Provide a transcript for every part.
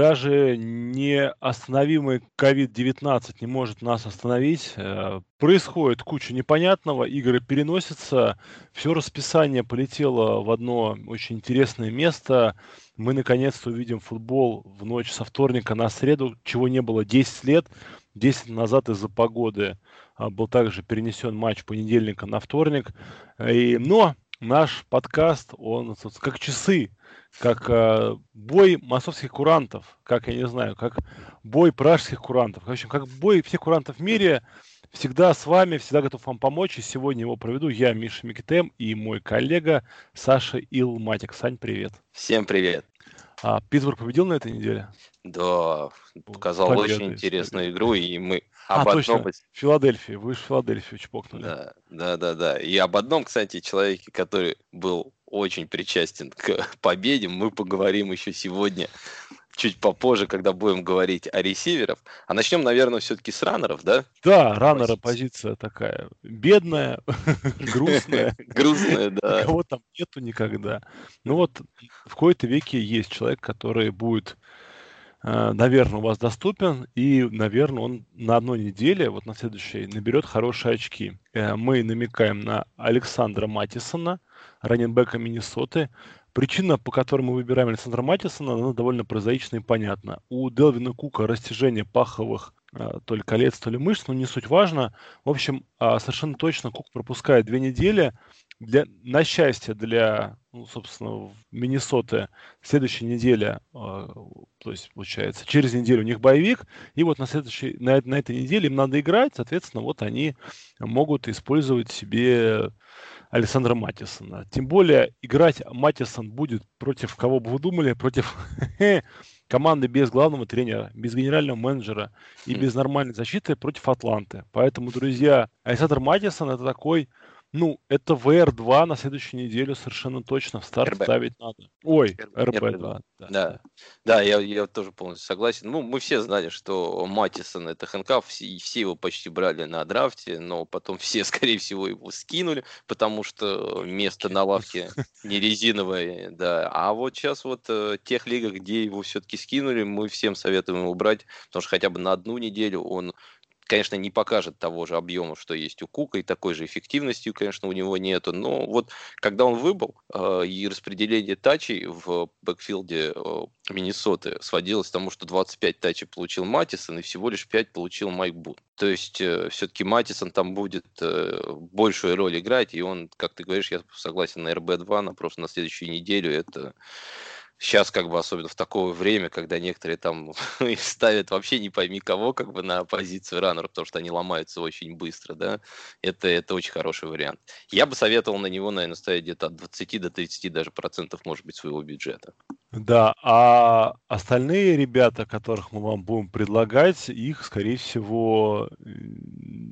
даже неостановимый COVID-19 не может нас остановить. Э, происходит куча непонятного, игры переносятся, все расписание полетело в одно очень интересное место. Мы наконец-то увидим футбол в ночь со вторника на среду, чего не было 10 лет. 10 назад из-за погоды а, был также перенесен матч понедельника на вторник. И, но наш подкаст, он как часы, как э, бой массовских курантов, как, я не знаю, как бой пражских курантов. В общем, как бой всех курантов в мире, всегда с вами, всегда готов вам помочь. И сегодня его проведу я, Миша Микитем, и мой коллега Саша Илматик. Сань, привет. Всем привет. А, Питтсбург победил на этой неделе? Да, показал Победа, очень интересную игру, и мы а, об точно. одном... Филадельфии, вы же Филадельфию чпокнули. Да, да, да, да. И об одном, кстати, человеке, который был очень причастен к победе, мы поговорим еще сегодня чуть попозже, когда будем говорить о ресиверах. А начнем, наверное, все-таки с раннеров, да? Да, раннера позиция такая бедная, грустная. Грустная, да. Кого там нету никогда. Ну вот в какой-то веке есть человек, который будет э, наверное, у вас доступен, и, наверное, он на одной неделе, вот на следующей, наберет хорошие очки. Э, мы намекаем на Александра Матисона, раненбека Миннесоты. Причина, по которой мы выбираем Александра Матисона, она довольно прозаична и понятна. У Делвина Кука растяжение паховых а, то ли колец, то ли мышц, но не суть важно. В общем, а, совершенно точно Кук пропускает две недели. Для, на счастье для, ну, собственно, Миннесоты следующая неделя, а, то есть, получается, через неделю у них боевик, и вот на, следующей, на, на этой неделе им надо играть, соответственно, вот они могут использовать себе Александра Матисона. Тем более играть Матисон будет против кого бы вы думали, против команды без главного тренера, без генерального менеджера и хм. без нормальной защиты против Атланты. Поэтому, друзья, Александр Матисон это такой ну, это VR2 на следующую неделю совершенно точно в старт РБ. ставить надо. Ой, РБ2. Да, да, да я, я тоже полностью согласен. Ну, мы все знали, что Матисон это хэнкаф, и все его почти брали на драфте, но потом все, скорее всего, его скинули, потому что место на лавке не резиновое, да. А вот сейчас вот в э, тех лигах, где его все-таки скинули, мы всем советуем его брать, потому что хотя бы на одну неделю он конечно, не покажет того же объема, что есть у Кука, и такой же эффективностью, конечно, у него нету. Но вот когда он выбыл, э, и распределение тачей в бэкфилде э, Миннесоты сводилось к тому, что 25 тачей получил Матисон, и всего лишь 5 получил Майк Бут. То есть э, все-таки Матисон там будет э, большую роль играть, и он, как ты говоришь, я согласен, на РБ-2, на просто на следующую неделю, это сейчас как бы особенно в такое время, когда некоторые там ставят вообще не пойми кого как бы на позицию раннера, потому что они ломаются очень быстро, да, это, это очень хороший вариант. Я бы советовал на него, наверное, ставить где-то от 20 до 30 даже процентов, может быть, своего бюджета. Да, а остальные ребята, которых мы вам будем предлагать, их, скорее всего,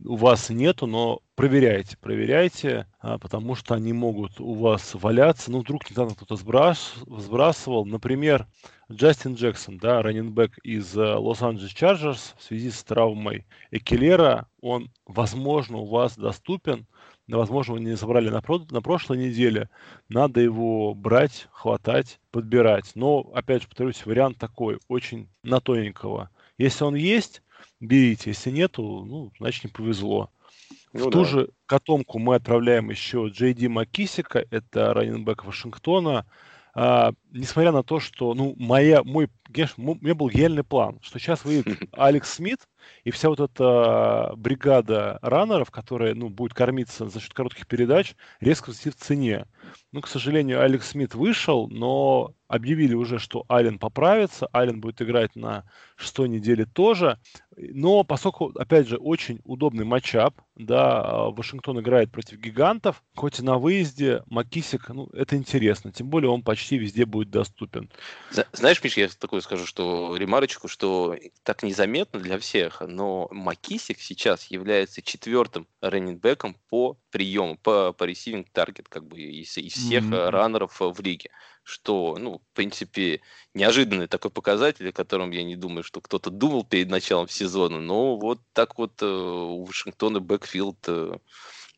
у вас нету, но проверяйте, проверяйте, а, потому что они могут у вас валяться. Ну, вдруг недавно кто-то сбрас, сбрасывал. Например, Джастин Джексон, да, раненбэк из э, Лос-Анджелес Чарджерс в связи с травмой Экелера, он, возможно, у вас доступен, возможно, вы не собрали на, про- на прошлой неделе, надо его брать, хватать, подбирать. Но, опять же, повторюсь, вариант такой, очень на тоненького. Если он есть, берите. Если нету, ну, значит, не повезло. Ну, в да. ту же котомку мы отправляем еще Джей Ди Макисика, это раненбэк Вашингтона. А, несмотря на то, что, ну, моя, мой, у меня был гениальный план, что сейчас выйдет Алекс Смит, и вся вот эта бригада раннеров, которая, ну, будет кормиться за счет коротких передач, резко в цене. Ну, к сожалению, Алекс Смит вышел, но объявили уже, что Ален поправится, Ален будет играть на шестой неделе тоже, но поскольку, опять же, очень удобный матчап, да, Вашингтон играет против гигантов, хоть и на выезде, Макисик, ну, это интересно, тем более он почти везде будет доступен. Знаешь, Миш, я такое скажу, что ремарочку, что так незаметно для всех, но Макисик сейчас является четвертым раннинбеком по приему, по, по receiving target, как бы из, из всех mm-hmm. раннеров в лиге что, ну, в принципе, неожиданный такой показатель, о котором я не думаю, что кто-то думал перед началом сезона, но вот так вот э, у Вашингтона бэкфилд э,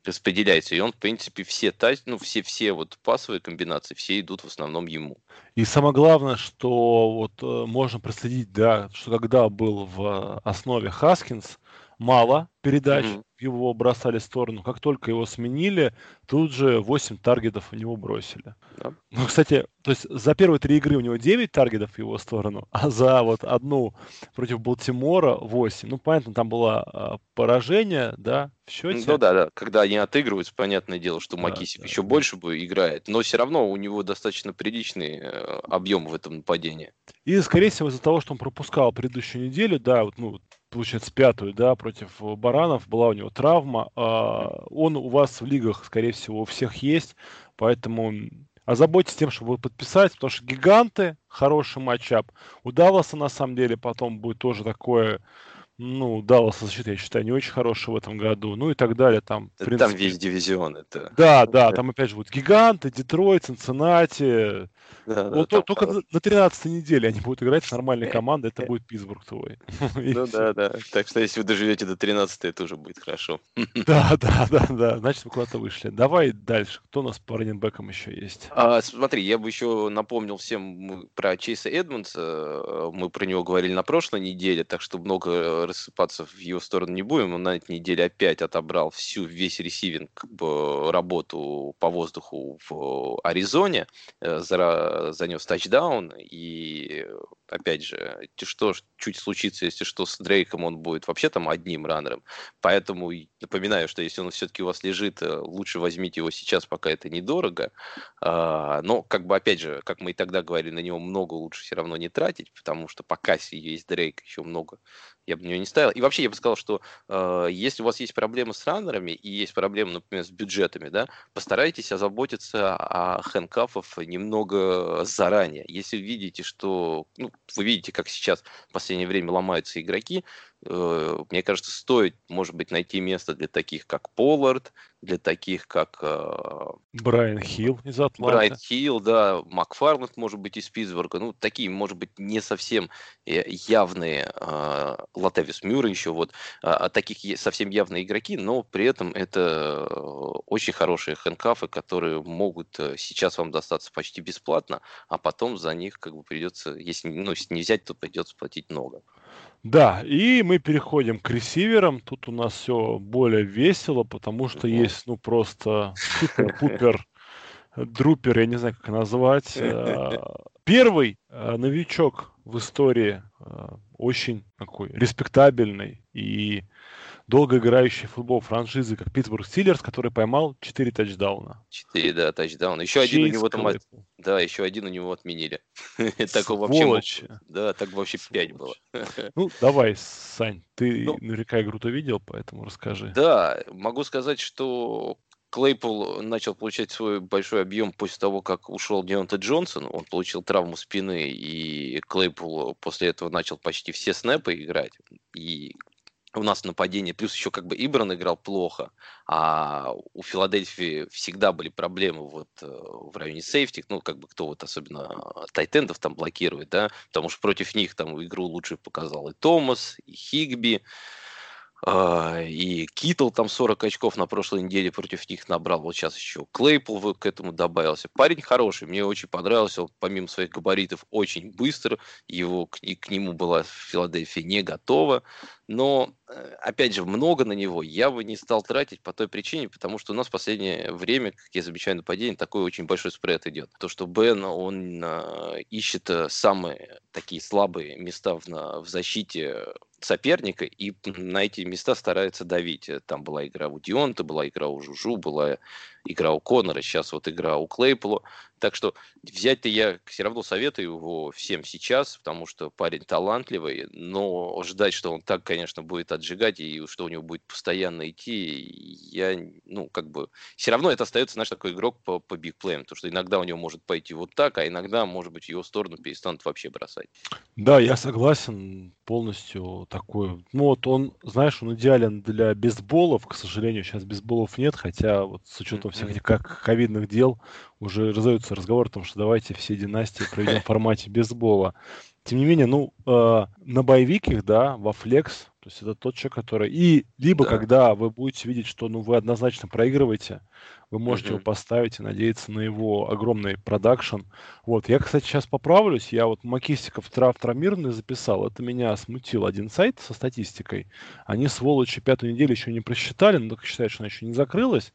распределяется. И он, в принципе, все, ну, все, все вот пасовые комбинации, все идут в основном ему. И самое главное, что вот э, можно проследить, да, что когда был в основе Хаскинс, мало передач, mm-hmm. его бросали в сторону. Как только его сменили, тут же 8 таргетов у него бросили. Yeah. Ну, кстати, то есть за первые три игры у него 9 таргетов в его сторону, а за вот одну против Балтимора 8. Ну, понятно, там было а, поражение, да, в счете. Ну да, да, когда они отыгрываются, понятное дело, что Макисик да, еще да. больше бы играет, но все равно у него достаточно приличный э, объем в этом нападении. И, скорее всего, из-за того, что он пропускал предыдущую неделю, да, вот, ну, получается, пятую, да, против Баранов, была у него травма. А, он у вас в лигах, скорее всего, у всех есть, поэтому озаботьтесь тем, чтобы подписать, потому что гиганты, хороший матчап. У Далласа, на самом деле, потом будет тоже такое ну, Даллас защита, я считаю, не очень хорошая в этом году, ну и так далее. Там, принципе... там весь дивизион. Это... Да, да, там опять же будут гиганты, Детройт, Цинциннати, да, вот да, только там... на 13 неделе они будут играть с нормальной командой, это будет Питтсбург твой. Ну да, да. Так что если вы доживете до 13 это уже будет хорошо. Да, да, да, да. Значит, вы куда-то вышли. Давай дальше. Кто у нас по раненбекам еще есть? А, смотри, я бы еще напомнил всем про Чейса Эдмонса. Мы про него говорили на прошлой неделе, так что много рассыпаться в его сторону не будем. Он на этой неделе опять отобрал всю, весь ресивинг работу по воздуху в Аризоне. Э, занес тачдаун, и опять же, что чуть случится, если что, с Дрейком он будет вообще там одним раннером. Поэтому напоминаю, что если он все-таки у вас лежит, э, лучше возьмите его сейчас, пока это недорого. А, но, как бы, опять же, как мы и тогда говорили, на него много лучше все равно не тратить, потому что пока есть Дрейк, еще много я бы на него не ставил. И вообще я бы сказал, что э, если у вас есть проблемы с раннерами и есть проблемы, например, с бюджетами, да, постарайтесь озаботиться о хэнкафов немного заранее. Если видите, что, ну, вы видите, как сейчас в последнее время ломаются игроки, мне кажется, стоит, может быть, найти место для таких, как Поллард, для таких, как... Э, Брайан Хилл из Атланты. Брайан Хилл, да, Макфарланд, может быть, из Питтсбурга. Ну, такие, может быть, не совсем э, явные, Латевис Мюр еще, вот, а, а таких совсем явные игроки, но при этом это очень хорошие хэнкафы, которые могут сейчас вам достаться почти бесплатно, а потом за них как бы придется, если, ну, если не взять, то придется платить много. Да, и мы переходим к ресиверам. Тут у нас все более весело, потому что есть, ну, просто супер-пупер друпер, я не знаю, как назвать. Э, первый э, новичок в истории, э, очень такой респектабельный и долго играющий в футбол франшизы, как Питтсбург Стиллерс, который поймал 4 тачдауна. 4, да, тачдауна. Еще один у него там... Да, еще один у него отменили. Такого вообще... Да, так вообще 5 было. Ну, давай, Сань, ты ну, наверняка игру-то видел, поэтому расскажи. Да, могу сказать, что Клейпул начал получать свой большой объем после того, как ушел Деонта Джонсон. Он получил травму спины, и Клейпул после этого начал почти все снэпы играть. И у нас нападение, плюс еще как бы Ибран играл плохо, а у Филадельфии всегда были проблемы вот э, в районе сейфти, ну, как бы кто вот особенно тайтендов там блокирует, да, потому что против них там игру лучше показал и Томас, и Хигби, и Китл там 40 очков на прошлой неделе против них набрал. Вот сейчас еще Клейпл к этому добавился. Парень хороший, мне очень понравился. Он, помимо своих габаритов, очень быстро. Его, к, к нему была Филадельфия не готова. Но, э, опять же, много на него я бы не стал тратить по той причине, потому что у нас в последнее время, как я замечаю нападение, такой очень большой спред идет. То, что Бен, он э, ищет э, самые такие слабые места в, на, в защите соперника и на эти места старается давить. Там была игра у Дионта, была игра у Жужу, была игра у Конора, сейчас вот игра у Клейпола. Так что взять-то я все равно советую его всем сейчас, потому что парень талантливый, но ждать, что он так, конечно, будет отжигать и что у него будет постоянно идти, я, ну, как бы, все равно это остается, знаешь, такой игрок по, по бигплеям, потому что иногда у него может пойти вот так, а иногда, может быть, в его сторону перестанут вообще бросать. Да, я согласен полностью такой. Ну вот он, знаешь, он идеален для бейсболов, к сожалению, сейчас бейсболов нет, хотя вот с учетом этих как ковидных дел уже раздается разговор о том, что давайте все династии проведем в формате бейсбола. Тем не менее, ну, э, на боевиках, да, во флекс, то есть это тот человек, который... И либо да. когда вы будете видеть, что ну, вы однозначно проигрываете, вы можете mm-hmm. его поставить и надеяться на его огромный продакшн. Вот, я, кстати, сейчас поправлюсь. Я вот Макистиков трав травмированный записал. Это меня смутил один сайт со статистикой. Они, сволочи, пятую неделю еще не просчитали, но только считают, что она еще не закрылась.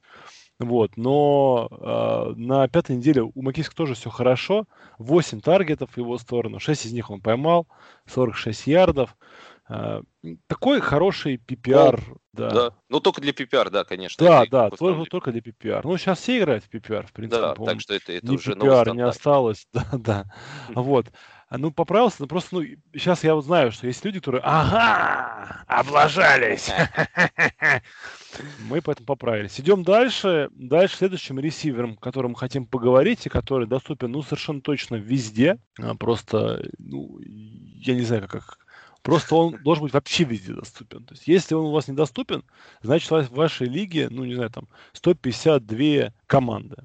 Вот, но э, на пятой неделе у Макиска тоже все хорошо. 8 таргетов в его сторону, 6 из них он поймал, 46 ярдов. Э, такой хороший PPR, ну, да. да. Ну, только для PPR, да, конечно. Да, да, только, только для PPR. Ну, сейчас все играют в PPR, в принципе. Да, так что это, это ни уже PPR не осталось, да, да. Вот. А, ну, поправился, но просто, ну, сейчас я вот знаю, что есть люди, которые, ага, облажались. Мы поэтому поправились. Идем дальше. Дальше следующим ресивером, которым мы хотим поговорить, и который доступен, ну, совершенно точно везде. А, просто, ну, я не знаю, как, Просто он должен быть вообще везде доступен. То есть, если он у вас недоступен, значит, в вашей лиге, ну, не знаю, там, 152 команды.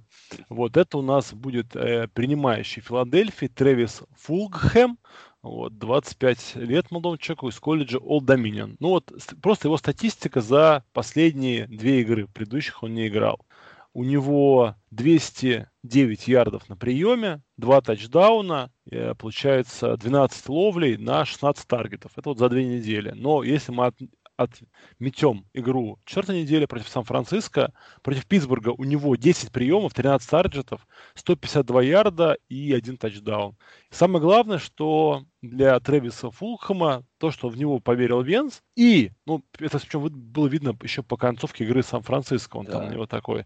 Вот это у нас будет э, принимающий Филадельфии Трэвис Фулгхэм, вот, 25 лет молодому человеку из колледжа Old Dominion. Ну вот, просто его статистика за последние две игры, предыдущих он не играл. У него 209 ярдов на приеме, 2 тачдауна, э, получается 12 ловлей на 16 таргетов. Это вот за две недели. Но если мы отметем игру четвертой недели против Сан-Франциско, против Питтсбурга у него 10 приемов, 13 таргетов, 152 ярда и один тачдаун. самое главное, что для Трэвиса Фулхэма то, что в него поверил Венс, и, ну, это причем было видно еще по концовке игры Сан-Франциско, он да. там на него такой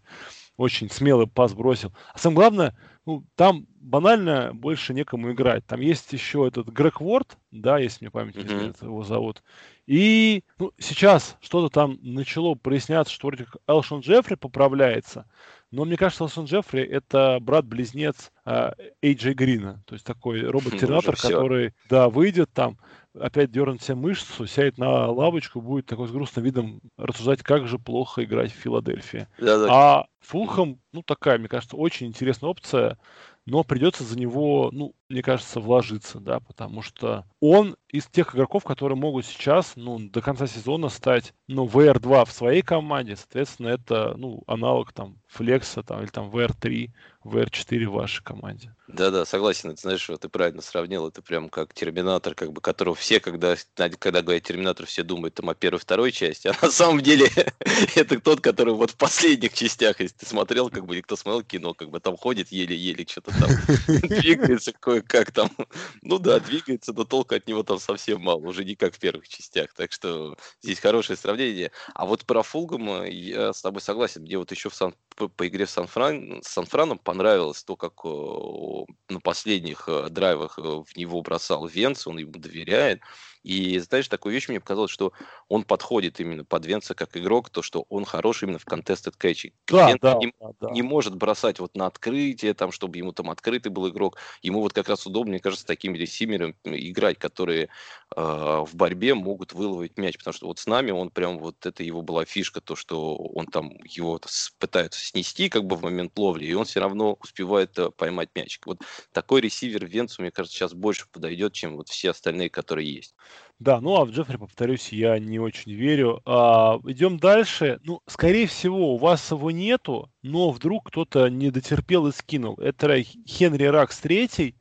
очень смелый пас бросил. А самое главное, ну, там банально больше некому играть. Там есть еще этот Грег Ворд, да, если мне память не mm-hmm. его зовут. И ну, сейчас что-то там начало проясняться, что вроде как Элшон Джеффри поправляется. Но мне кажется, Элшон Джеффри это брат-близнец э, Эйджей Грина. То есть такой робот-терминатор, который, да, выйдет там, опять дернет себе мышцу, сядет на лавочку, будет такой с грустным видом рассуждать, как же плохо играть в Филадельфии. Да, да. А Фулхам, ну, такая, мне кажется, очень интересная опция, но придется за него, ну, мне кажется, вложиться, да, потому что он из тех игроков, которые могут сейчас, ну, до конца сезона стать, ну, VR2 в своей команде, соответственно, это, ну, аналог там Флекса там, или там VR3, VR4 в вашей команде. Да-да, согласен, это, знаешь, вот ты правильно сравнил, это прям как Терминатор, как бы, которого все, когда, когда говорят Терминатор, все думают там о первой, второй части, а на самом деле это тот, который вот в последних частях, если ты смотрел, как бы, или кто смотрел кино, как бы там ходит еле-еле, что-то там двигается кое-как там. Ну да, двигается, но толка от него там совсем мало, уже не как в первых частях. Так что здесь хорошее сравнение. А вот про Фулгама я с тобой согласен. Мне вот еще в Сан, по, по игре в Сан-Фран, Сан-Франом понравилось то, как э, на последних э, драйвах э, в него бросал Венц, он ему доверяет. И знаешь, такую вещь мне показалось, что он подходит именно под Венца как игрок, то, что он хороший именно в contested catch. Да, Венц да, не, да, да. не может бросать вот на открытие, там, чтобы ему там открытый был игрок. Ему вот как раз удобно, мне кажется, такими ресимерами играть, которые э, в борьбе могут выловить мяч, потому что вот с нами он прям вот это его была фишка, то, что он там его пытаются снести как бы в момент ловли, и он все равно успевает э, поймать мячик. Вот такой ресивер Венцу, мне кажется, сейчас больше подойдет, чем вот все остальные, которые есть. Да, ну а в Джеффри, повторюсь, я не очень верю. А, идем дальше. Ну, скорее всего, у вас его нету, но вдруг кто-то не дотерпел и скинул. Это Хенри Ракс третий,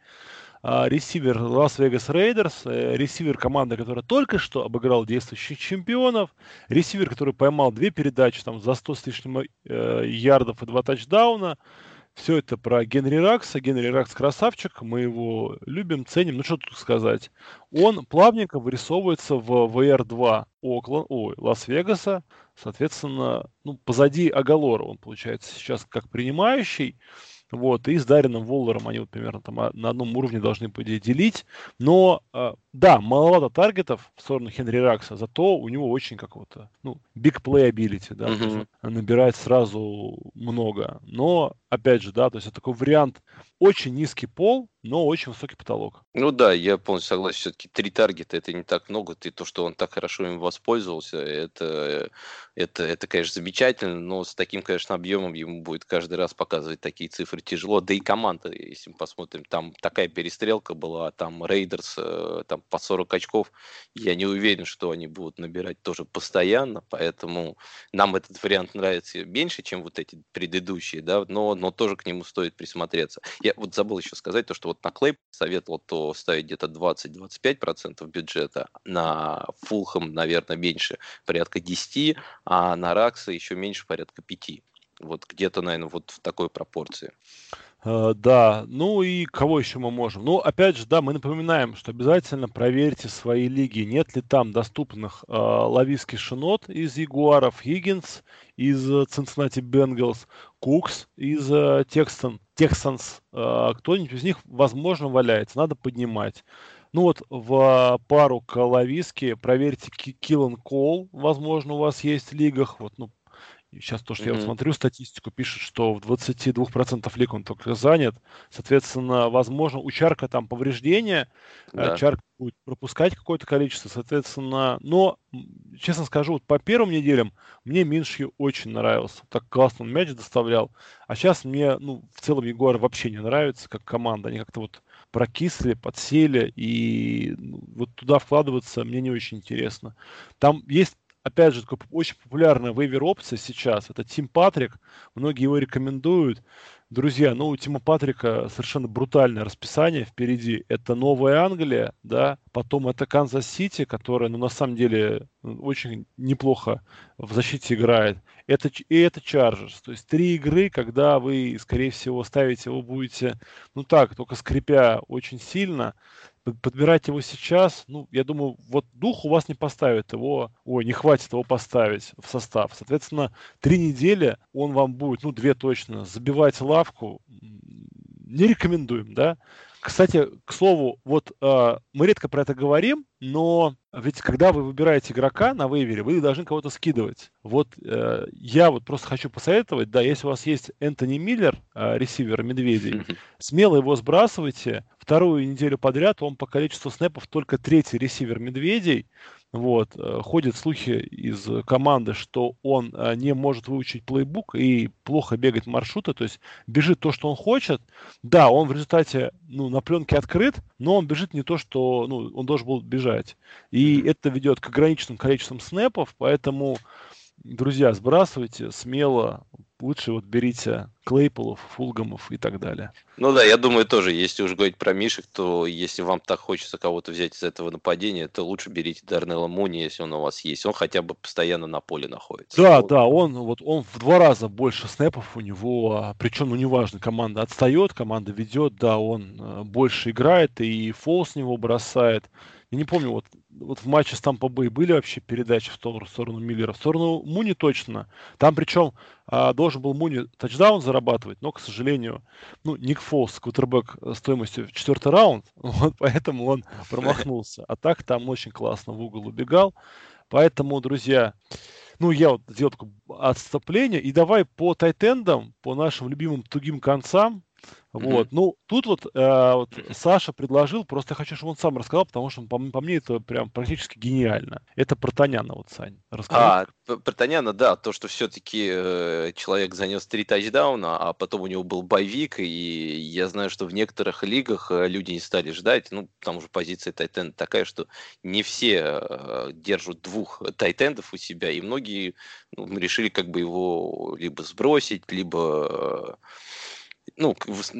ресивер Лас-Вегас Рейдерс, э, ресивер команды, которая только что обыграл действующих чемпионов, ресивер, который поймал две передачи там за 100 с лишним э, ярдов и два тачдауна. Все это про Генри Раггса. Генри Раггс красавчик, мы его любим, ценим. Ну что тут сказать. Он плавненько вырисовывается в WR2 Окленд, ой, Лас-Вегаса. Соответственно, ну, позади Агхолора он получается сейчас как принимающий. Вот, и с Дарином Воллером они вот примерно там на одном уровне должны, делить. Но э, да, маловато таргетов в сторону Хенри Ракса, зато у него очень какого-то, ну, big playability, да, mm-hmm. набирает сразу много. Но, опять же, да, то есть это такой вариант очень низкий пол, но очень высокий потолок. Ну да, я полностью согласен. Все-таки три таргета это не так много. И то, что он так хорошо им воспользовался, это, это, это, конечно, замечательно, но с таким, конечно, объемом ему будет каждый раз показывать такие цифры тяжело. Да и команда, если мы посмотрим, там такая перестрелка была, там Рейдерс э, там по 40 очков. Я не уверен, что они будут набирать тоже постоянно, поэтому нам этот вариант нравится меньше, чем вот эти предыдущие, да, но, но тоже к нему стоит присмотреться. Я вот забыл еще сказать то, что вот на Клей советовал то ставить где-то 20-25% бюджета, на Фулгэма, наверное, меньше, порядка 10, а на Ракса еще меньше, порядка 5. Вот где-то, наверное, вот в такой пропорции. Uh, да, ну и кого еще мы можем? Ну, опять же, да, мы напоминаем, что обязательно проверьте свои лиги, нет ли там доступных uh, Лавиский Шинот из Ягуаров, Хиггинс из Cincinnati Bengals, Кукс из uh, Texan, Texans. Uh, кто-нибудь из них, возможно, валяется, надо поднимать. Ну вот в пару к Лависке проверьте Киллан Кол, возможно, у вас есть в лигах, вот, ну, Сейчас то, что mm-hmm. я вот смотрю статистику, пишет, что в 22% лиг он только занят. Соответственно, возможно, у Чарка там повреждения, э, да. Чарк будет пропускать какое-то количество, соответственно. Но, честно скажу, вот по первым неделям мне Минши очень нравился. Так классно он мяч доставлял. А сейчас мне, ну, в целом Егор вообще не нравится как команда. Они как-то вот прокисли, подсели, и ну, вот туда вкладываться мне не очень интересно. Там есть опять же, очень популярная waiver-опция сейчас. Это Тим Патрик. Многие его рекомендуют. Друзья, ну, у Тима Патрика совершенно брутальное расписание впереди. Это Новая Англия, да, потом это Канзас-Сити, которая, ну, на самом деле, очень неплохо в защите играет. Это, и это Чарджерс. То есть три игры, когда вы, скорее всего, ставите его будете, ну так, только скрипя очень сильно подбирать его сейчас, ну, я думаю, вот дух у вас не поставит его, ой, не хватит его поставить в состав. Соответственно, три недели он вам будет, ну, две точно, забивать лавку не рекомендуем, да. Кстати, к слову, вот э, мы редко про это говорим, но ведь когда вы выбираете игрока на вейвере, вы должны кого-то скидывать. Вот э, я вот просто хочу посоветовать, да, если у вас есть Энтони Миллер, э, ресивер Медведей, смело его сбрасывайте. Вторую неделю подряд он по количеству снэпов только третий ресивер Медведей. Вот. Э, ходят слухи из команды, что он э, не может выучить плейбук и плохо бегать маршруты, то есть бежит то, что он хочет. Да, он в результате ну, на пленке открыт, но он бежит не то, что ну, он должен был бежать. И это ведет к ограниченным количествам снэпов, поэтому друзья, сбрасывайте смело. Лучше вот берите Клейполов, Фулгамов и так далее. Ну да, я думаю тоже, если уж говорить про Мишек, то если вам так хочется кого-то взять из этого нападения, то лучше берите Дарнелла Муни, если он у вас есть. Он хотя бы постоянно на поле находится. Да, вот. да, он вот он в два раза больше снэпов у него, а, причем, ну неважно, команда отстает, команда ведет, да, он а, больше играет и фол с него бросает. Я не помню, вот, вот в матче с Тампа Бэй были вообще передачи в сторону, Миллера. В сторону Муни точно. Там причем а, должен был Муни тачдаун зарабатывать, но, к сожалению, ну, Ник Фолс, квотербек стоимостью в четвертый раунд, вот поэтому он промахнулся. А так там очень классно в угол убегал. Поэтому, друзья, ну, я вот сделал такое отступление. И давай по тайтендам, по нашим любимым тугим концам, вот, ну, тут вот, э, вот Саша предложил, просто я хочу, чтобы он сам рассказал, потому что по, по мне это прям практически гениально. Это Протаняна, вот, Сань. Расскажи. А, Протаняна, да, то, что все-таки э, человек занес три тачдауна, а потом у него был боевик, и я знаю, что в некоторых лигах э, люди не стали ждать, ну, потому что позиция тайтенда такая, что не все э, держат двух тайтендов у себя, и многие ну, решили как бы его либо сбросить, либо... Э, ну,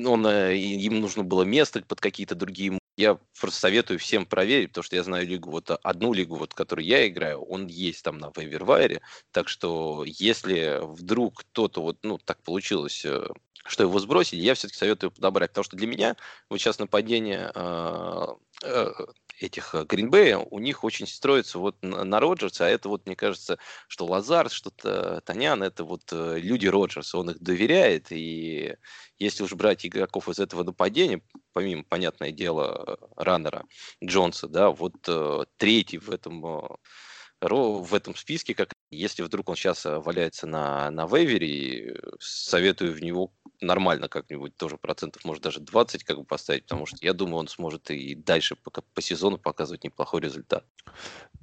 он, э, им нужно было место под какие-то другие. Я просто советую всем проверить, потому что я знаю лигу, вот одну лигу, вот, которую я играю, он есть там на Вейвервайре, так что если вдруг кто-то вот, ну, так получилось, э, что его сбросили, я все-таки советую подобрать, потому что для меня вот сейчас нападение э, этих Гринбея, у них очень строится вот на, на Роджерса, а это вот, мне кажется, что Лазар, что-то Танян, это вот люди Роджерса, он их доверяет, и если уж брать игроков из этого нападения, помимо, понятное дело, раннера Джонса, да, вот третий в этом в этом списке, как если вдруг он сейчас э, валяется на, на вейвере, советую в него нормально как-нибудь тоже процентов, может даже 20 как бы поставить, потому что я думаю, он сможет и дальше по, по сезону показывать неплохой результат.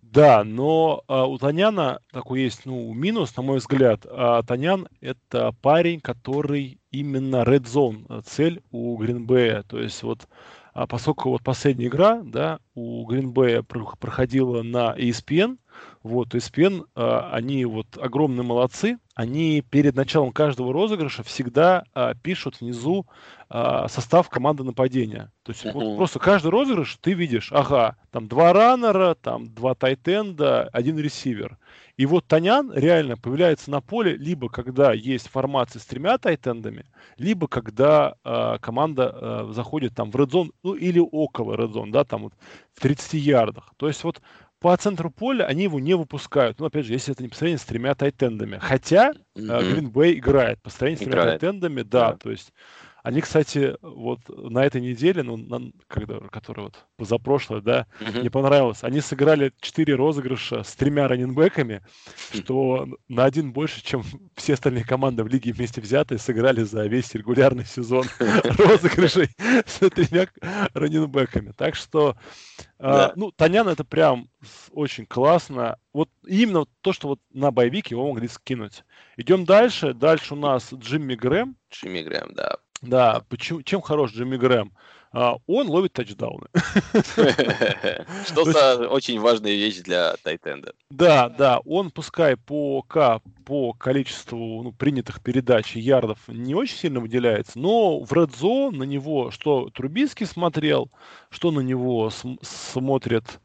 Да, но а, у Таняна такой есть, ну, минус, на мой взгляд. А, Танян – это парень, который именно red zone э, цель у Гринбея. То есть вот а поскольку вот последняя игра, да, у Гринбея проходила на ESPN, вот, ESPN, а, они вот огромные молодцы, они перед началом каждого розыгрыша всегда а, пишут внизу а, состав команды нападения. То есть вот просто каждый розыгрыш ты видишь, ага, там два раннера, там два тайтенда, один ресивер. И вот Танян реально появляется на поле либо когда есть формация с тремя тайтендами, либо когда э, команда э, заходит там в редзон, ну или около редзон, да, там вот в 30 ярдах. То есть вот по центру поля они его не выпускают. Ну, опять же, если это не построение с тремя тайтендами. Хотя mm-hmm. играет построение с тремя тайтендами, да, да, то есть они, кстати, вот на этой неделе, ну, на, когда, которая вот позапрошлая, да, uh-huh. мне понравилось. Они сыграли четыре розыгрыша с тремя раненбеками, что на один больше, чем все остальные команды в лиге вместе взятые сыграли за весь регулярный сезон розыгрышей с тремя раненбеками. Так что, а, ну, Танян это прям очень классно. Вот именно то, что вот на боевик его могли скинуть. Идем дальше. Дальше у нас Джимми Грэм. Джимми Грэм, да. Да, почему, чем хорош Джимми Грэм? А, он ловит тачдауны. Что за очень важная вещь для Тайтенда. Да, да, он пускай по К, по количеству ну, принятых передач и ярдов не очень сильно выделяется, но в Red Zone на него, что Трубинский смотрел, что на него смотрит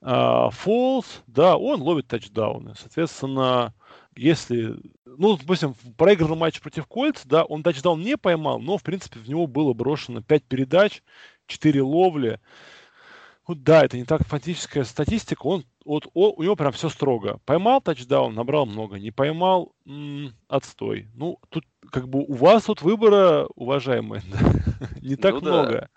Фолс, uh, да, он ловит тачдауны. Соответственно, если, ну, допустим, в проигранном матче против Кольц, да, он тачдаун не поймал, но, в принципе, в него было брошено 5 передач, 4 ловли. Ну, да, это не так фантастическая статистика, он, вот, он, у него прям все строго. Поймал тачдаун, набрал много, не поймал, м- отстой. Ну, тут как бы у вас тут выбора, уважаемые, не так ну, много. Да.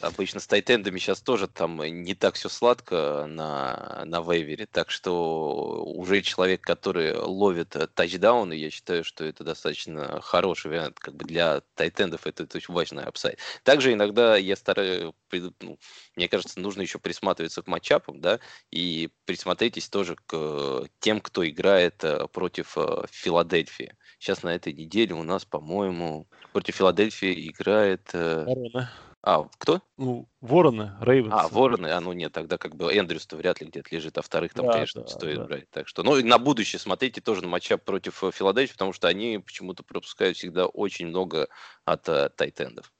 Обычно с тайтендами сейчас тоже там не так все сладко на, на вейвере, так что уже человек, который ловит э, тачдауны, я считаю, что это достаточно хороший вариант, как бы для тайтендов это, это очень важный апсайд. Также иногда я стараюсь, ну, мне кажется, нужно еще присматриваться к матчапам, да, и присмотритесь тоже к тем, кто играет э, против э, Филадельфии. Сейчас на этой неделе у нас, по-моему, против Филадельфии играет... Ворона. А, кто? Ну, Вороны, Рейвенс. А, Вороны, а ну нет, тогда как бы Эндрюс-то вряд ли где-то лежит, а вторых там, да, конечно, да, стоит да. брать. Так что, ну, и на будущее смотрите тоже на матчап против э, Филадельфии, потому что они почему-то пропускают всегда очень много от uh, тайтендов.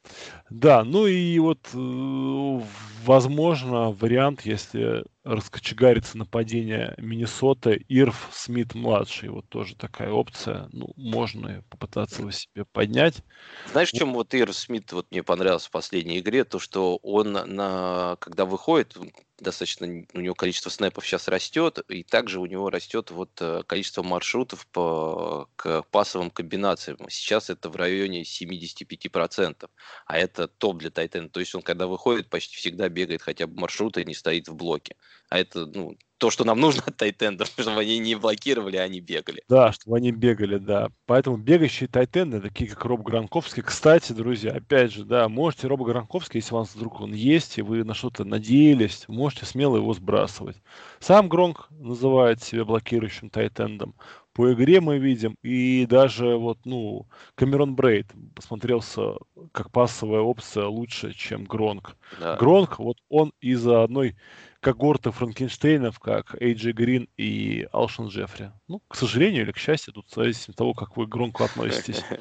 Да, ну и вот, э, возможно, вариант, если раскочегарится нападение Миннесоты, Ирф Смит-младший, вот тоже такая опция, ну, можно попытаться его себе поднять. Знаешь, чем вот Ирф Смит вот мне понравился в последней игре, то, что он на, когда выходит, достаточно у него количество снэпов сейчас растет, и также у него растет вот э, количество маршрутов по, к пасовым комбинациям. Сейчас это в районе 75%, а это топ для Тайтена. То есть он, когда выходит, почти всегда бегает хотя бы маршруты и не стоит в блоке. А это, ну, то, что нам нужно от тайтендов, чтобы они не блокировали, а они бегали. Да, чтобы они бегали, да. Поэтому бегающие тайтенды, такие как Роб Гранковский, кстати, друзья, опять же, да, можете Роба Гранковский, если у вас вдруг он есть, и вы на что-то надеялись, можете смело его сбрасывать. Сам Гронк называет себя блокирующим тайтендом. По игре мы видим, и даже вот, ну, Камерон Брейд посмотрелся как пассовая опция лучше, чем Гронк. Да. Гронк, вот он из-за одной когорты Франкенштейнов, как Эйджи Грин и Алшин Джеффри. Ну, к сожалению или к счастью, тут зависит от того, как вы громко относитесь.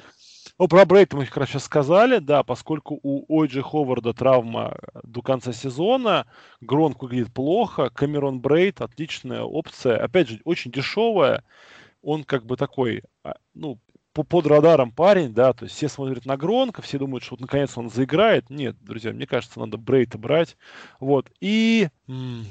Ну, про Брейта мы как раз сейчас сказали, да, поскольку у Ойджи Ховарда травма до конца сезона, Гронк выглядит плохо, Камерон Брейт отличная опция, опять же, очень дешевая, он как бы такой, а, ну, под радаром парень, да, то есть все смотрят на Гронка, все думают, что вот наконец он заиграет. Нет, друзья, мне кажется, надо Брейта брать. Вот. И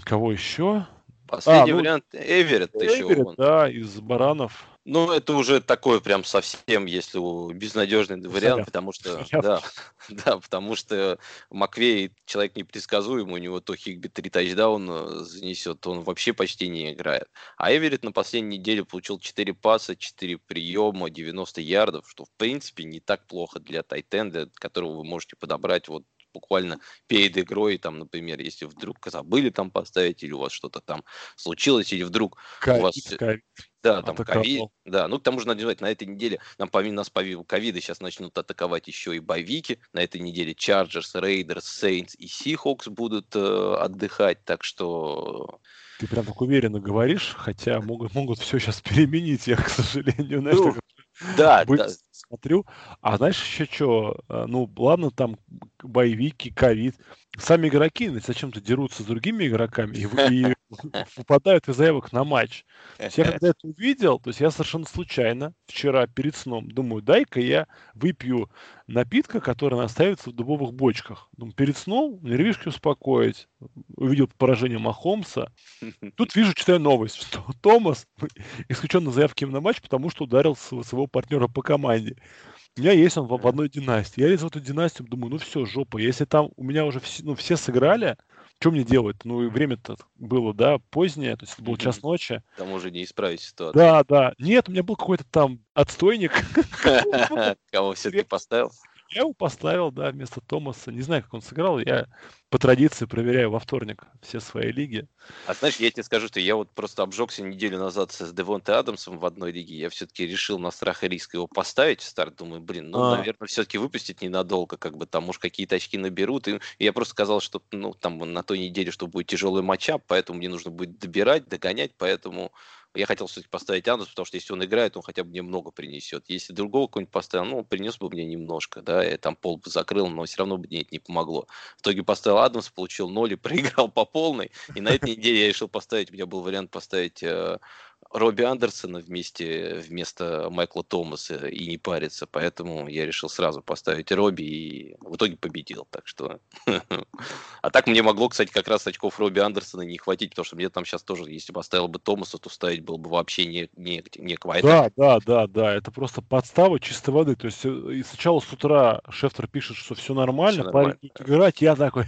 кого еще? Последний а, ну, вариант Эверетт еще. Эверетт, да, из Баранов. Ну, это уже такой прям совсем, если безнадежный вариант, потому что, да, да, потому что Маквей человек непредсказуемый, у него то Хигби три тачдауна занесет, он вообще почти не играет. А Эверетт на последней неделе получил 4 паса, 4 приема, 90 ярдов, что в принципе не так плохо для тайтенда, которого вы можете подобрать вот буквально перед игрой, там, например, если вдруг забыли там поставить, или у вас что-то там случилось, или вдруг ковид, у вас... Ковид. Да, там ковид, да, ну к тому же надо знать, на этой неделе, нам помимо нас помимо ковида сейчас начнут атаковать еще и боевики, на этой неделе Chargers, Raiders, Saints и Seahawks будут э, отдыхать, так что... Ты прям так уверенно говоришь, хотя могут, могут все сейчас переменить, я, к сожалению, знаешь, ну, да, быть, да. Смотрю. А знаешь еще что? Э, ну, ладно, там боевики, ковид. Сами игроки зачем-то дерутся с другими игроками и, и выпадают из заявок на матч. Я когда это увидел, то есть я совершенно случайно вчера перед сном думаю, дай-ка я выпью напитка, который наставится в дубовых бочках. Думаю, перед сном нервишки успокоить. Увидел поражение Махомса. Тут вижу, читаю новость, что Томас исключен на заявке на матч, потому что ударил своего партнера по команде. У меня есть он в, в одной династии. Я из эту династию думаю, ну все, жопа. Если там у меня уже все, ну, все сыграли, что мне делать? Ну, и время-то было, да, позднее, то есть это был час ночи. Там уже не исправить ситуацию. Да, да. Нет, у меня был какой-то там отстойник. Кого все-таки поставил? Я его поставил, да, вместо Томаса. Не знаю, как он сыграл. Я по традиции проверяю во вторник все свои лиги. А знаешь, я тебе скажу, что я вот просто обжегся неделю назад с Девонте Адамсом в одной лиге. Я все-таки решил на страх и риск его поставить в старт. Думаю, блин, ну, а. наверное, все-таки выпустить ненадолго, как бы там, может, какие-то очки наберут. И я просто сказал, что, ну, там на той неделе, что будет тяжелый матчап, поэтому мне нужно будет добирать, догонять, поэтому я хотел все-таки поставить Андерс, потому что если он играет, он хотя бы мне много принесет. Если другого кого-нибудь поставил, ну, принес бы мне немножко, да, я там пол бы закрыл, но все равно бы мне не помогло. В итоге поставил Адамс, получил ноль и проиграл по полной. И на этой неделе я решил поставить, у меня был вариант поставить э, Робби Андерсона вместе, вместо Майкла Томаса и не париться, поэтому я решил сразу поставить Робби и в итоге победил, так что... А так мне могло, кстати, как раз очков Робби Андерсона не хватить, потому что мне там сейчас тоже, если бы оставил бы Томаса, то ставить было бы вообще не, не, не а Да, да, да, да, это просто подстава чистой воды, то есть э, и сначала с утра Шефтер пишет, что все нормально, все нормально. парень играть, я такой,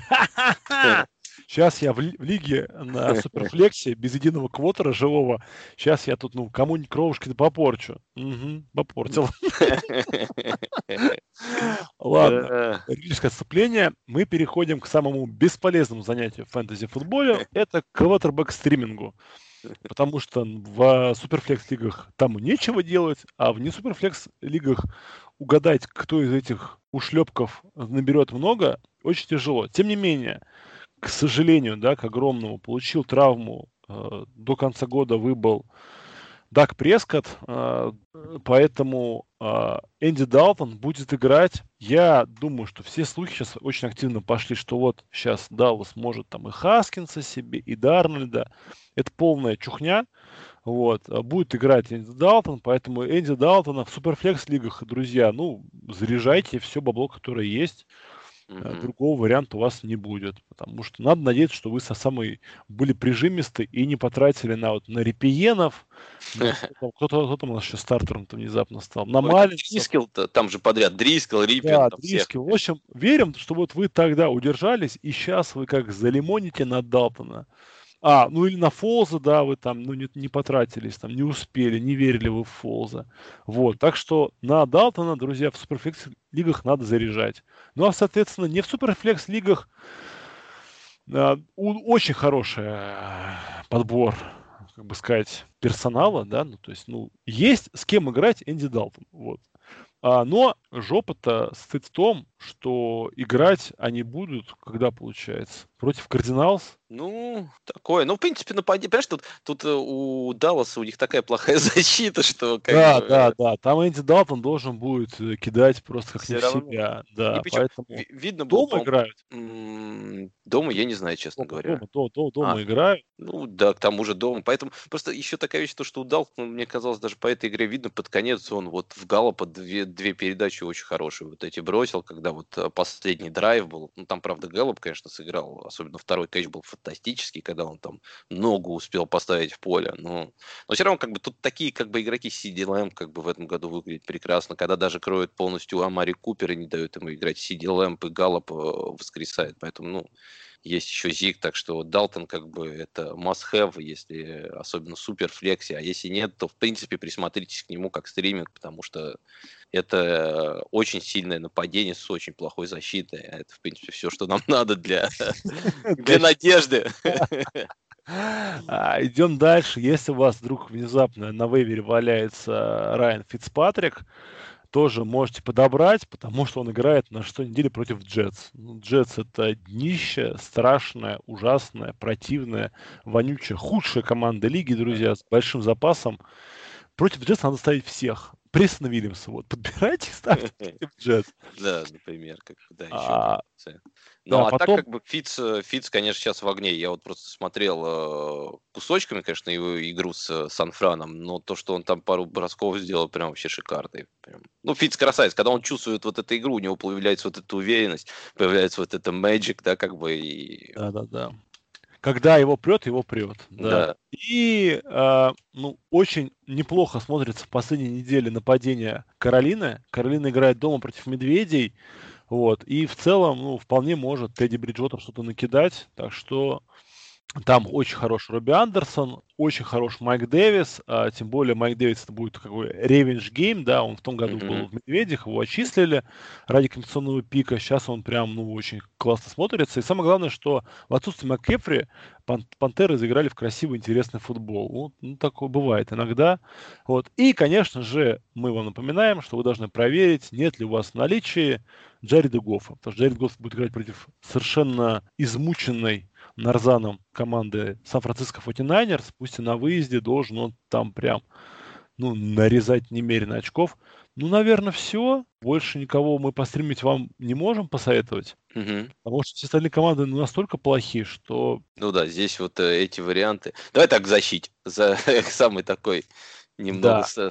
Сейчас я в, в лиге на суперфлексе без единого квотера живого. Сейчас я тут, ну, кому-нибудь кровушки попорчу. Угу, попортил. Ладно, лирическое отступление. Мы переходим к самому бесполезному занятию в фэнтези-футболе. Это квотербек-стримингу. Потому что в суперфлекс-лигах там нечего делать, а в не суперфлекс-лигах угадать, кто из этих ушлепков наберет много, очень тяжело. Тем не менее, к сожалению, да, к огромному, получил травму. Э, до конца года выбыл Дак Прескотт, э, поэтому э, Энди Далтон будет играть. Я думаю, что все слухи сейчас очень активно пошли, что вот сейчас Даллас может там и Хаскинса себе, и Дарнольда. Это полная чухня. Вот. Будет играть Энди Далтон, поэтому Энди Далтона в суперфлекс лигах, друзья, ну, заряжайте все бабло, которое есть. Mm-hmm. Другого варианта у вас не будет, потому что надо надеяться, что вы со самой были прижимисты и не потратили на вот на репиенов. Кто-то, кто там у нас сейчас стартером то внезапно стал. На маленьких. Дрискел, там же подряд Дрискел, Риппин. Да, Дрискел. В общем, верим, что вот вы тогда удержались, и сейчас вы как залимоните на Далтона. А, ну или на Фолза, да, вы там ну, не, не потратились, там не успели, не верили вы в Фолза. Вот, так что на Далтона, друзья, в Суперфлекс лигах надо заряжать. Ну а, соответственно, не в Суперфлекс лигах а, очень хороший подбор, как бы сказать, персонала, да, ну то есть, ну, есть с кем играть Энди Далтон, вот. А, но жопа-то стоит в том, что играть они будут, когда получается? Против Кардиналс? Ну, такое. Ну, в принципе, нападение. Понимаешь, тут, тут э, у Далласа у них такая плохая защита, что... Как да, бы, да, э, да. Там Энди Далтон должен будет э, кидать просто как не в себя. Да, и причем, поэтому... видно было, дома играют? Дома я не знаю, честно дома, говоря. Дома, дома, дома а, играют. Ну, да, к тому же дома. Поэтому просто еще такая вещь, то, что у Далтона, мне казалось, даже по этой игре видно под конец, он вот в Галлопа две, две передачи очень хорошие вот эти бросил, когда вот последний драйв был. Ну, там, правда, Галлоп, конечно, сыграл, особенно второй кэч был фантастический, когда он там ногу успел поставить в поле. Но, но все равно, как бы, тут такие, как бы, игроки CD как бы, в этом году выглядят прекрасно, когда даже кроют полностью Амари Купер и не дают ему играть CD и Галлоп э, воскресает. Поэтому, ну, есть еще Зиг, так что Далтон как бы это must-have, если особенно супер флекси, а если нет, то в принципе присмотритесь к нему как стриминг, потому что это очень сильное нападение с очень плохой защитой. А это, в принципе, все, что нам надо для, для надежды. А, идем дальше. Если у вас вдруг внезапно на вейвере валяется Райан Фицпатрик, тоже можете подобрать, потому что он играет на шестой неделе против Джетс. Ну, Джетс это днище, страшная, ужасная, противная, вонючая, худшая команда лиги, друзья, с большим запасом. Против Джетс надо ставить всех. Престона Вильямса. Вот, подбирайте и ставьте Джет. Да, например, как да, еще. А, ну, а, так как бы Фиц, э, Фиц, конечно, сейчас в огне. Я вот просто смотрел э, кусочками, конечно, его игру с э, Сан-Франом, но то, что он там пару бросков сделал, прям вообще шикарный. Ну, Фиц красавец. Когда он чувствует вот эту игру, у него появляется вот эта уверенность, появляется вот это magic, да, как бы. И... Да-да-да когда его прет, его прет. Да. да. И э, ну, очень неплохо смотрится в последней неделе нападение Каролины. Каролина играет дома против Медведей. Вот. И в целом, ну, вполне может Тедди Бриджуотер что-то накидать. Так что там очень хороший Робби Андерсон, очень хороший Майк Дэвис, а, тем более Майк Дэвис это будет какой revenge game, да, он в том году mm-hmm. был в Медведях, его отчислили ради компенсационного пика, сейчас он прям, ну, очень классно смотрится, и самое главное, что в отсутствии МакКэффри пан- Пантеры заиграли в красивый, интересный футбол, вот, ну, такое бывает иногда, вот, и, конечно же, мы вам напоминаем, что вы должны проверить, нет ли у вас в наличии Джареда Гоффа, потому что Джаред Гофф будет играть против совершенно измученной Нарзаном команды Сан-Франциско 49 пусть и на выезде должен он там прям ну, нарезать немерено очков. Ну, наверное, все. Больше никого мы постримить вам не можем посоветовать. Угу. Потому что все остальные команды ну, настолько плохие, что... Ну да, здесь вот э, эти варианты. Давай так защить. За самый такой немного да. с,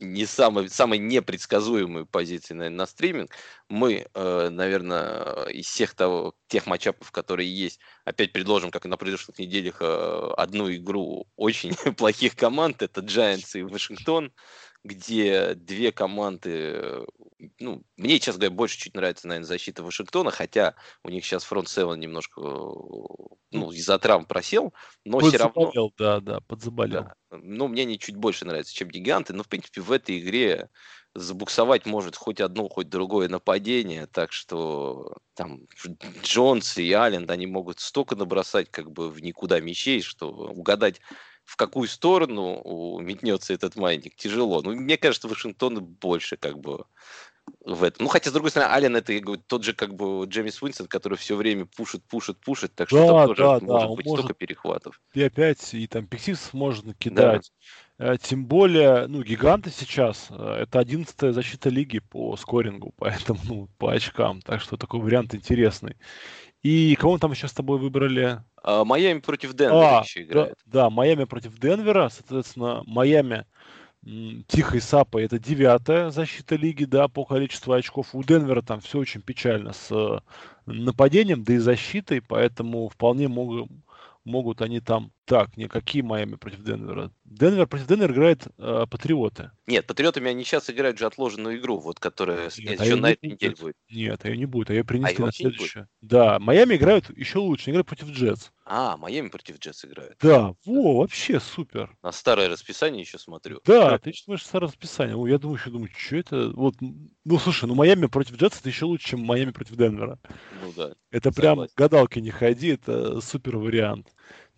не самой, самой непредсказуемой позиции наверное, на стриминг. Мы, э, наверное, из всех того, тех матчапов, которые есть, опять предложим, как и на предыдущих неделях, э, одну игру очень плохих команд. Это Giants и Вашингтон где две команды, ну, мне, честно говоря, больше чуть нравится, наверное, защита Вашингтона, хотя у них сейчас фронт 7 немножко, ну, из-за травм просел, но все равно... да, да, подзаболел. Да, ну, мне они чуть больше нравятся, чем гиганты, но, в принципе, в этой игре забуксовать может хоть одно, хоть другое нападение, так что там Джонс и Аллен, они могут столько набросать как бы в никуда мячей, что угадать в какую сторону метнется этот майник, тяжело. Ну, мне кажется, Вашингтон больше как бы в этом. Ну, хотя, с другой стороны, Ален это тот же, как бы, Джеймис Уинсон, который все время пушит, пушит, пушит, так что да, там тоже да, может да, быть может столько перехватов. И опять, и там Пиксис можно кидать. Да. Э, тем более, ну, гиганты сейчас, э, это 11 защита лиги по скорингу, поэтому, ну, по очкам, так что такой вариант интересный. И кого мы там еще с тобой выбрали? А, Майами против Денвера а, еще играет. Да, да, Майами против Денвера. Соответственно, Майами Тихой Сапой это девятая защита лиги, да, по количеству очков. У Денвера там все очень печально с э, нападением, да и защитой, поэтому вполне могут, могут они там... Так, не, какие Майами против Денвера? Денвер против Денвера играет э, Патриоты. Нет, Патриотами они сейчас играют же отложенную игру, вот которая Нет, еще на этой неделе будет. Нет, ее не будет, а ее принесли а на следующую. Да, Майами играют еще лучше, они играют против Джетс. А, Майами против Джетс играют. Да, во, вообще супер. На старое расписание еще смотрю. Да, ты смотришь старое расписание. Я думаю, еще думаю, что это? Вот, ну слушай, ну Майами против Джетс это еще лучше, чем Майами против Денвера. Ну да. Это прям гадалки не ходи, это супер вариант.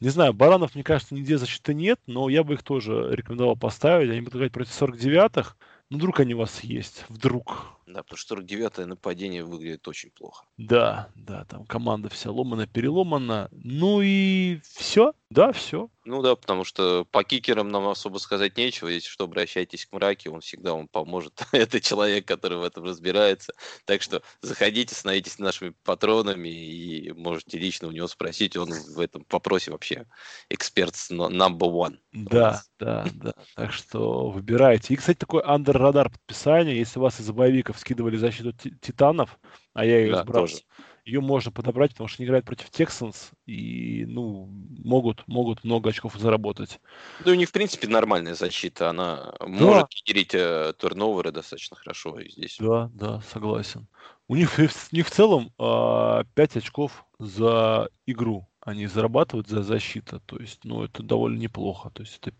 Не знаю, баранов, мне кажется, нигде защиты нет, но я бы их тоже рекомендовал поставить. Они будут играть против 49-х. Ну, вдруг они у вас есть. Вдруг. Да, потому что 49-е нападение выглядит очень плохо. Да, да, там команда вся ломана, переломана. Ну и все, да, все. Ну да, потому что по кикерам нам особо сказать нечего. Если что, обращайтесь к Мраке, он всегда вам поможет. Это человек, который в этом разбирается. Так что заходите, становитесь нашими патронами и можете лично у него спросить. Он в этом вопросе вообще эксперт number one. Да, да, да. Так что выбирайте. И, кстати, такой андер-радар подписание. Если вас из боевиков скидывали защиту титанов, а я ее да, сбрал, тоже ее можно подобрать, потому что они играют против Texans и, ну, могут, могут много очков заработать. Да, у них, в принципе, нормальная защита. Она да. может генерить э, турноверы достаточно хорошо здесь. Да, да, согласен. У них, у них в целом э, 5 очков за игру они зарабатывают за защиту. То есть, ну, это довольно неплохо. То есть, это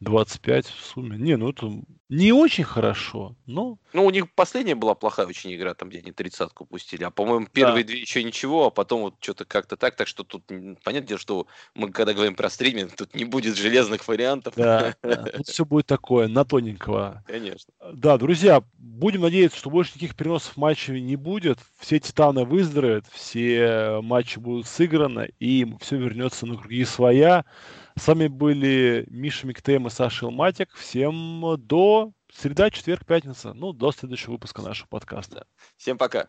25 в сумме. Не, ну это не очень хорошо, но... Ну, у них последняя была плохая очень игра, там, где они тридцатку пустили. А, по-моему, первые да. две еще ничего, а потом вот что-то как-то так. Так что тут, понятное дело, что мы, когда говорим про стриминг, тут не будет железных вариантов. Да, да. тут все будет такое, на тоненького. Конечно. Да, друзья, будем надеяться, что больше никаких переносов матчей не будет. Все титаны выздоровеют, все матчи будут сыграны, и все вернется на круги своя. С вами были Миша Миктейм и Саша Илматик. Всем до среда, четверг, пятница. Ну, до следующего выпуска нашего подкаста. Всем пока.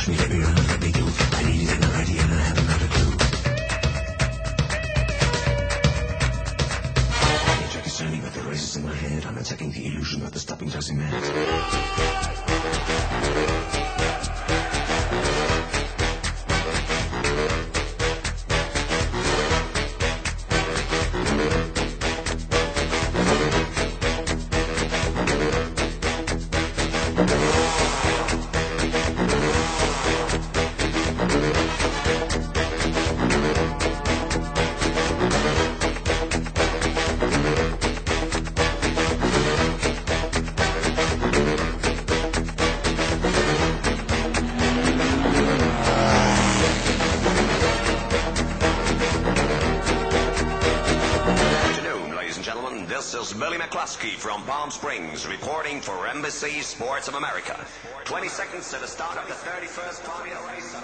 是你的病人。From Palm Springs, reporting for Embassy Sports of America. 20 seconds to the start of the 31st Formula race.